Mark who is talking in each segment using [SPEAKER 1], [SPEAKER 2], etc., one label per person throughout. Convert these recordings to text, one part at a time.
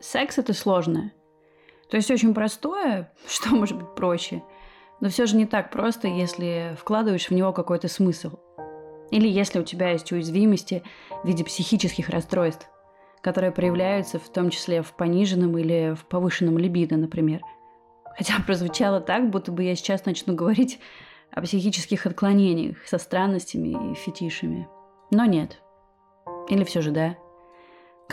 [SPEAKER 1] секс это сложное. То есть очень простое, что может быть проще, но все же не так просто, если вкладываешь в него какой-то смысл. Или если у тебя есть уязвимости в виде психических расстройств, которые проявляются в том числе в пониженном или в повышенном либидо, например. Хотя прозвучало так, будто бы я сейчас начну говорить о психических отклонениях со странностями и фетишами. Но нет. Или все же да.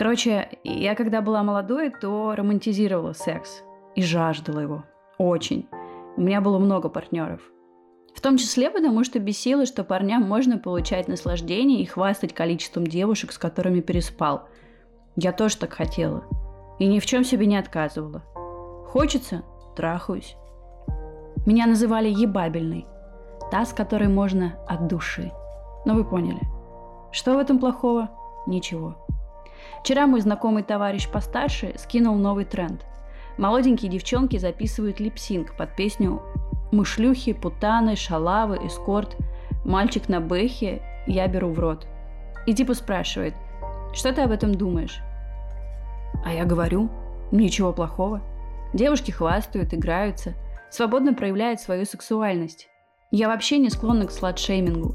[SPEAKER 1] Короче, я когда была молодой, то романтизировала секс и жаждала его. Очень. У меня было много партнеров. В том числе потому, что бесило, что парням можно получать наслаждение и хвастать количеством девушек, с которыми переспал. Я тоже так хотела. И ни в чем себе не отказывала. Хочется – трахаюсь. Меня называли ебабельной. Та, с которой можно от души. Но вы поняли. Что в этом плохого? Ничего. Вчера мой знакомый товарищ постарше скинул новый тренд. Молоденькие девчонки записывают липсинг под песню «Мы шлюхи, путаны, шалавы, эскорт, мальчик на бэхе, я беру в рот». И типа спрашивает, что ты об этом думаешь? А я говорю, ничего плохого. Девушки хвастают, играются, свободно проявляют свою сексуальность. Я вообще не склонна к сладшеймингу.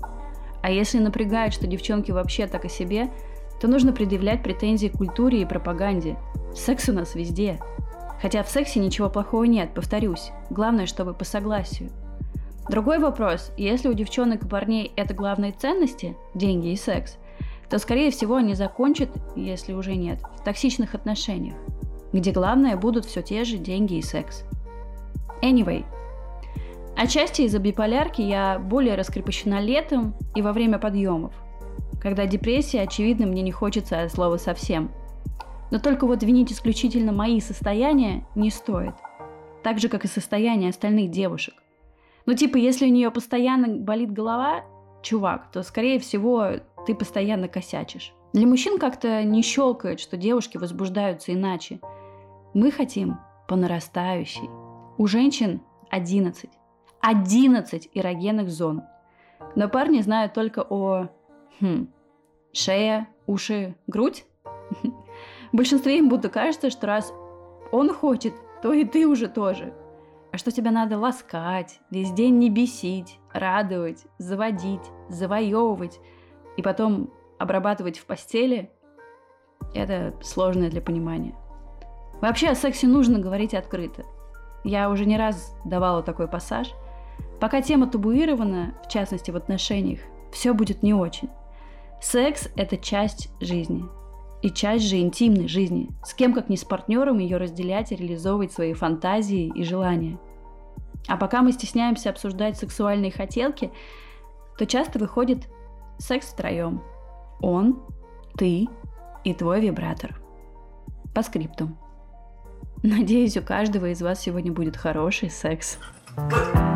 [SPEAKER 1] А если напрягает, что девчонки вообще так о себе, то нужно предъявлять претензии к культуре и пропаганде. Секс у нас везде. Хотя в сексе ничего плохого нет, повторюсь. Главное, чтобы по согласию. Другой вопрос, если у девчонок и парней это главные ценности, деньги и секс, то, скорее всего, они закончат, если уже нет, в токсичных отношениях, где главное будут все те же деньги и секс. Anyway, отчасти из-за биполярки я более раскрепощена летом и во время подъемов, когда депрессия, очевидно, мне не хочется слова совсем. Но только вот винить исключительно мои состояния не стоит. Так же, как и состояние остальных девушек. Ну, типа, если у нее постоянно болит голова, чувак, то, скорее всего, ты постоянно косячишь. Для мужчин как-то не щелкает, что девушки возбуждаются иначе. Мы хотим по нарастающей. У женщин 11. 11 эрогенных зон. Но парни знают только о хм, шея, уши, грудь. Большинстве им будто кажется, что раз он хочет, то и ты уже тоже. А что тебя надо ласкать, весь день не бесить, радовать, заводить, завоевывать и потом обрабатывать в постели, это сложное для понимания. Вообще о сексе нужно говорить открыто. Я уже не раз давала такой пассаж. Пока тема табуирована, в частности в отношениях, все будет не очень. Секс – это часть жизни. И часть же интимной жизни. С кем, как не с партнером, ее разделять и реализовывать свои фантазии и желания. А пока мы стесняемся обсуждать сексуальные хотелки, то часто выходит секс втроем. Он, ты и твой вибратор. По скрипту. Надеюсь, у каждого из вас сегодня будет хороший секс. thank